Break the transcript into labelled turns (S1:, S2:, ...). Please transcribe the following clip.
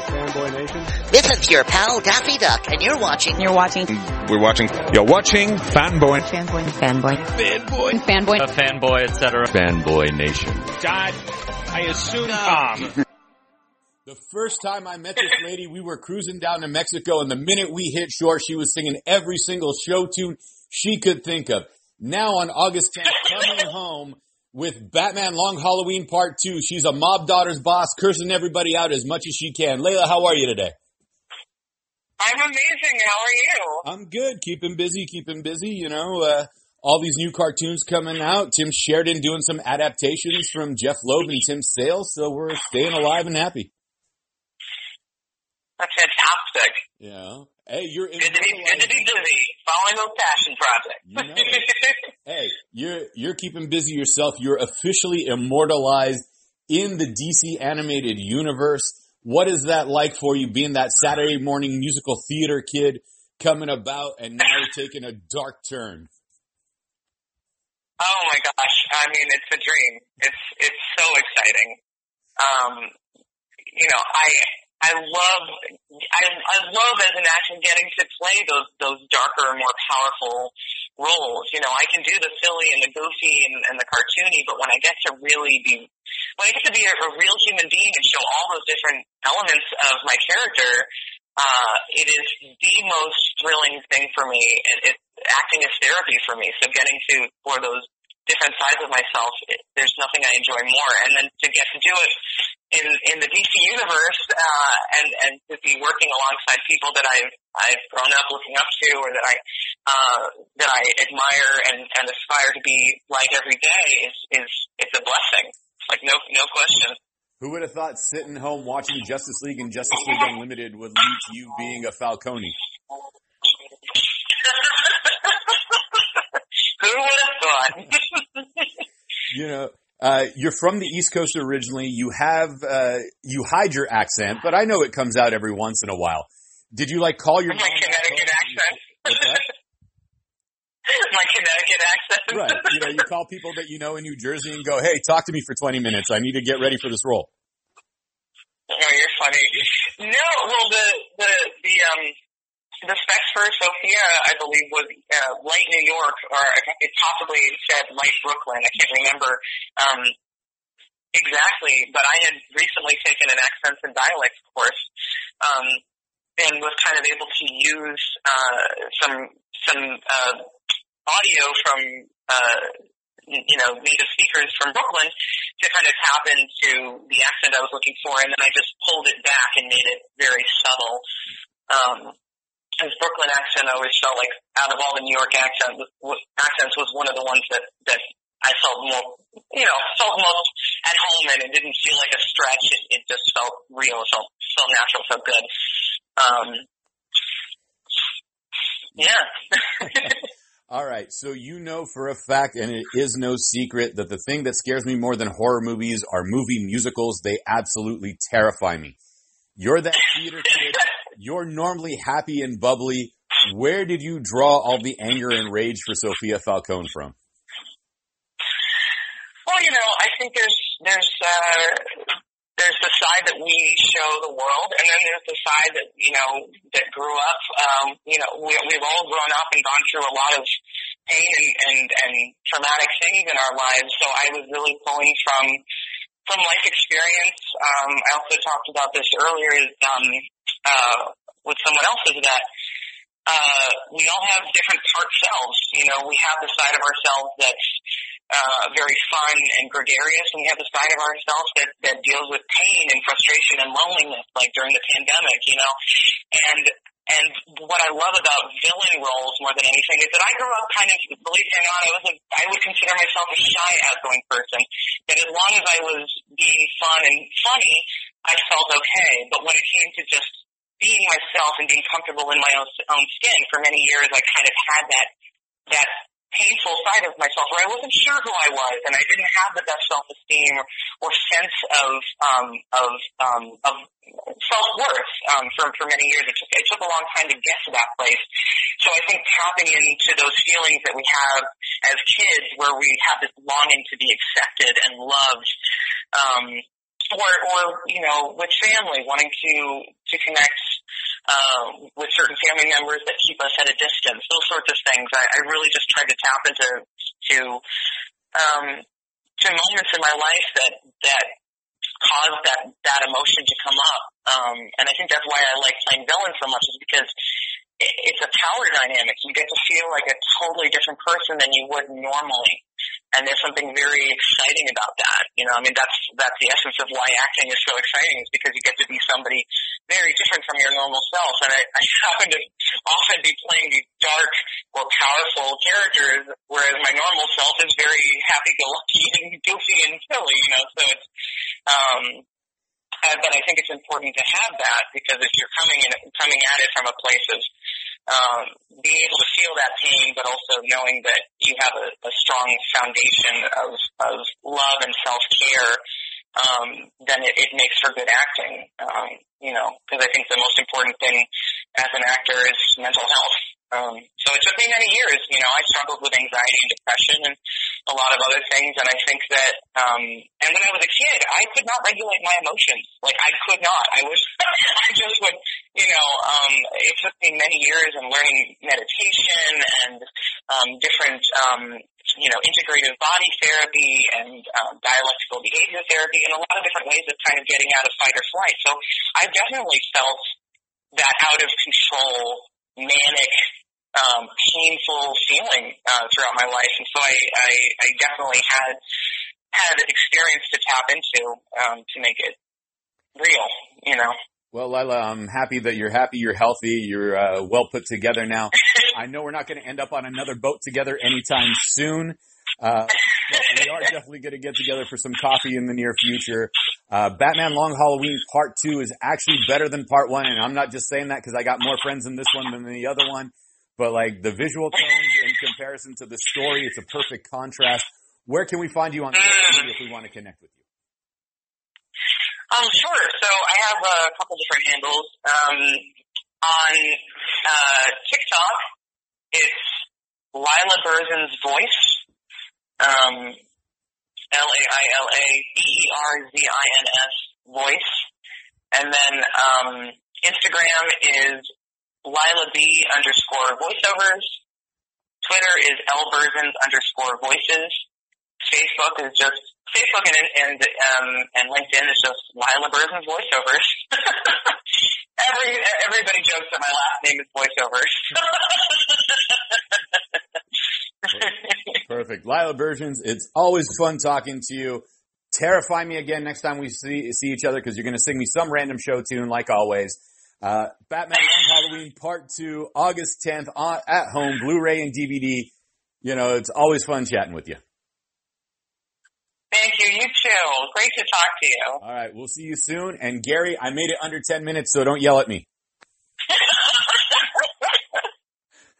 S1: Fanboy Nation.
S2: This is your pal Daffy Duck, and you're watching.
S3: You're watching.
S4: We're watching. You're watching Fanboy.
S3: Fanboy. Fanboy.
S4: Fanboy.
S3: Fanboy.
S5: A fanboy, etc.
S4: Fanboy Nation.
S6: God, I assume Tom.
S7: The first time I met this lady, we were cruising down to Mexico, and the minute we hit shore, she was singing every single show tune she could think of. Now on August 10th, coming home with Batman Long Halloween Part 2. She's a mob daughter's boss, cursing everybody out as much as she can. Laila, how are you today?
S8: I'm amazing. How are you?
S7: I'm good. Keeping busy, keeping busy. You know, uh, all these new cartoons coming out. Tim Sheridan doing some adaptations from Jeph Loeb and Tim Sale, so we're staying alive and happy.
S8: That's fantastic.
S7: Yeah. Hey, you're
S8: Good to be good to be busy following those passion projects.
S7: You know. Hey, you're you're keeping busy yourself. You're officially immortalized in the DC animated universe. What is that like for you being that Saturday morning musical theater kid coming about and now you're taking a dark turn?
S8: oh my gosh! I mean, it's a dream. It's it's so exciting. Um, you know, I I love As an actor getting to play those those darker and more powerful roles. You know, I can do the silly and the goofy and, and the cartoony, but when I get to really be when I get to be a, a real human being and show all those different elements of my character, uh, it is the most thrilling thing for me. It, it, acting is therapy for me. So getting to for those different sides of myself, it, there's nothing I enjoy more. And then to get to do it in in the DC universe, uh, and and to be working alongside people that I've I've grown up looking up to, or that I uh, that I admire and, and aspire to be like every day is is it's a blessing. Like no no question.
S7: Who would have thought sitting home watching Justice League and Justice League Unlimited would lead to you being a Falcone?
S8: Who would have thought?
S7: You know, uh, you're from the East Coast originally. You have uh, you hide your accent, but I know it comes out every once in a while. Did you like call your
S8: my Connecticut accent. My Connecticut accent.
S7: Right. You know, you call people that you know in New Jersey and go, "Hey, talk to me for 20 minutes. I need to get ready for this role."
S8: Oh, you're funny. No, well, the the the um the specs for Sophia, I believe, was uh, Light New York, or it possibly said Light Brooklyn. I can't remember um, exactly, but I had recently taken an accents and dialects course, um, and was kind of able to use uh, some some uh, audio from uh, you know native speakers from Brooklyn to kind of tap into the accent I was looking for, and then I just pulled it back and made it very subtle. Um, his Brooklyn accent I always felt like out of all the New York accent, w- accents was one of the ones that that I felt more, you know, felt most at home in. It didn't feel like a stretch. It, it just felt real. It felt felt natural. Felt good. Um, yeah.
S7: All right, so you know for a fact, and it is no secret, that the thing that scares me more than horror movies are movie musicals. They absolutely terrify me. You're that theater. You're normally happy and bubbly. Where did you draw all the anger and rage for Sophia Falcone from?
S8: Well, you know, I think there's there's uh, there's the side that we show the world, and then there's the side that you know that grew up. Um, you know, we, we've all grown up and gone through a lot of pain and, and and traumatic things in our lives. So I was really pulling from from life experience. Um, I also talked about this earlier. Is um, uh, with someone else is that uh, we all have different part selves. You know, we have the side of ourselves that's uh, very fun and gregarious, and we have the side of ourselves that, that deals with pain and frustration and loneliness, like during the pandemic. You know, and and what I love about villain roles more than anything is that I grew up kind of, believe it or not, I was a, I would consider myself a shy, outgoing person. That as long as I was being fun and funny, I felt okay. But when it came to just being myself and being comfortable in my own, own skin for many years, I kind of had that that painful side of myself where I wasn't sure who I was and I didn't have the best self esteem or, or sense of um, of um, of self worth um, for for many years. It took it took a long time to get to that place. So I think tapping into those feelings that we have as kids, where we have this longing to be accepted and loved. Um, or, or you know, with family, wanting to to connect um, with certain family members that keep us at a distance. Those sorts of things. I, I really just tried to tap into to um, to moments in my life that that caused that that emotion to come up. Um, and I think that's why I like playing villain so much, is because it, it's a power dynamic. You get to feel like a totally different person than you would normally. And there's something very exciting about that. You know, I mean, that's, that's the essence of why acting is so exciting is because you get to be somebody very different from your normal self. And I, I happen to often be playing these dark or powerful characters, whereas my normal self is very happy-go-lucky and goofy and silly, you know, so it's, um, uh, but I think it's important to have that because if you're coming in, coming at it from a place of um, being able to feel that pain, but also knowing that you have a, a strong foundation of, of love and self care, um, then it, it makes for good acting. Um, you know, because I think the most important thing as an actor is mental health. Um, so it took me many years. You know, I struggled with anxiety and depression and a lot of other things. And I think that, um, and when I was a kid, I could not regulate my emotions. Like I could not. I was, you know, um, it took me many years in learning meditation and, um, different, um, you know, integrative body therapy and um, dialectical behavior therapy and a lot of different ways of kind of getting out of fight or flight. So I definitely felt that out of control manic, um, painful feeling uh, throughout my life, and so I, I, I definitely had had experience to tap into um, to make it real. You know.
S7: Well, Laila, I'm happy that you're happy, you're healthy, you're uh, well put together now. I know we're not going to end up on another boat together anytime soon. Uh, but we are definitely going to get together for some coffee in the near future. Uh, Batman Long Halloween Part 2 is actually better than Part 1, and I'm not just saying that because I got more friends in this one than the other one, but like the visual tones in comparison to the story, it's a perfect contrast. Where can we find you on social media if we want to connect with you?
S8: Um, sure. So I have a couple different handles. Um, on uh, TikTok, it's Laila Berzin's voice. Um, L-A-I-L-A-B-E-R-Z-I-N-S voice. And then, um, Instagram is Laila B underscore voiceovers. Twitter is lberzins underscore voices. Facebook is just, Facebook and, and, um, and LinkedIn is just Laila Berzins voiceovers. Every, everybody jokes that my last name is voiceovers.
S7: Perfect. Laila Berzins, it's always fun talking to you. Terrify me again next time we see, see each other because you're going to sing me some random show tune like always. Uh, Batman Halloween Part 2, August 10th on, at home, Blu-ray and DVD. You know, it's always fun chatting with you.
S8: Thank you. You too. Great to talk to you.
S7: All right. We'll see you soon. And Gary, I made it under 10 minutes, so don't yell at me.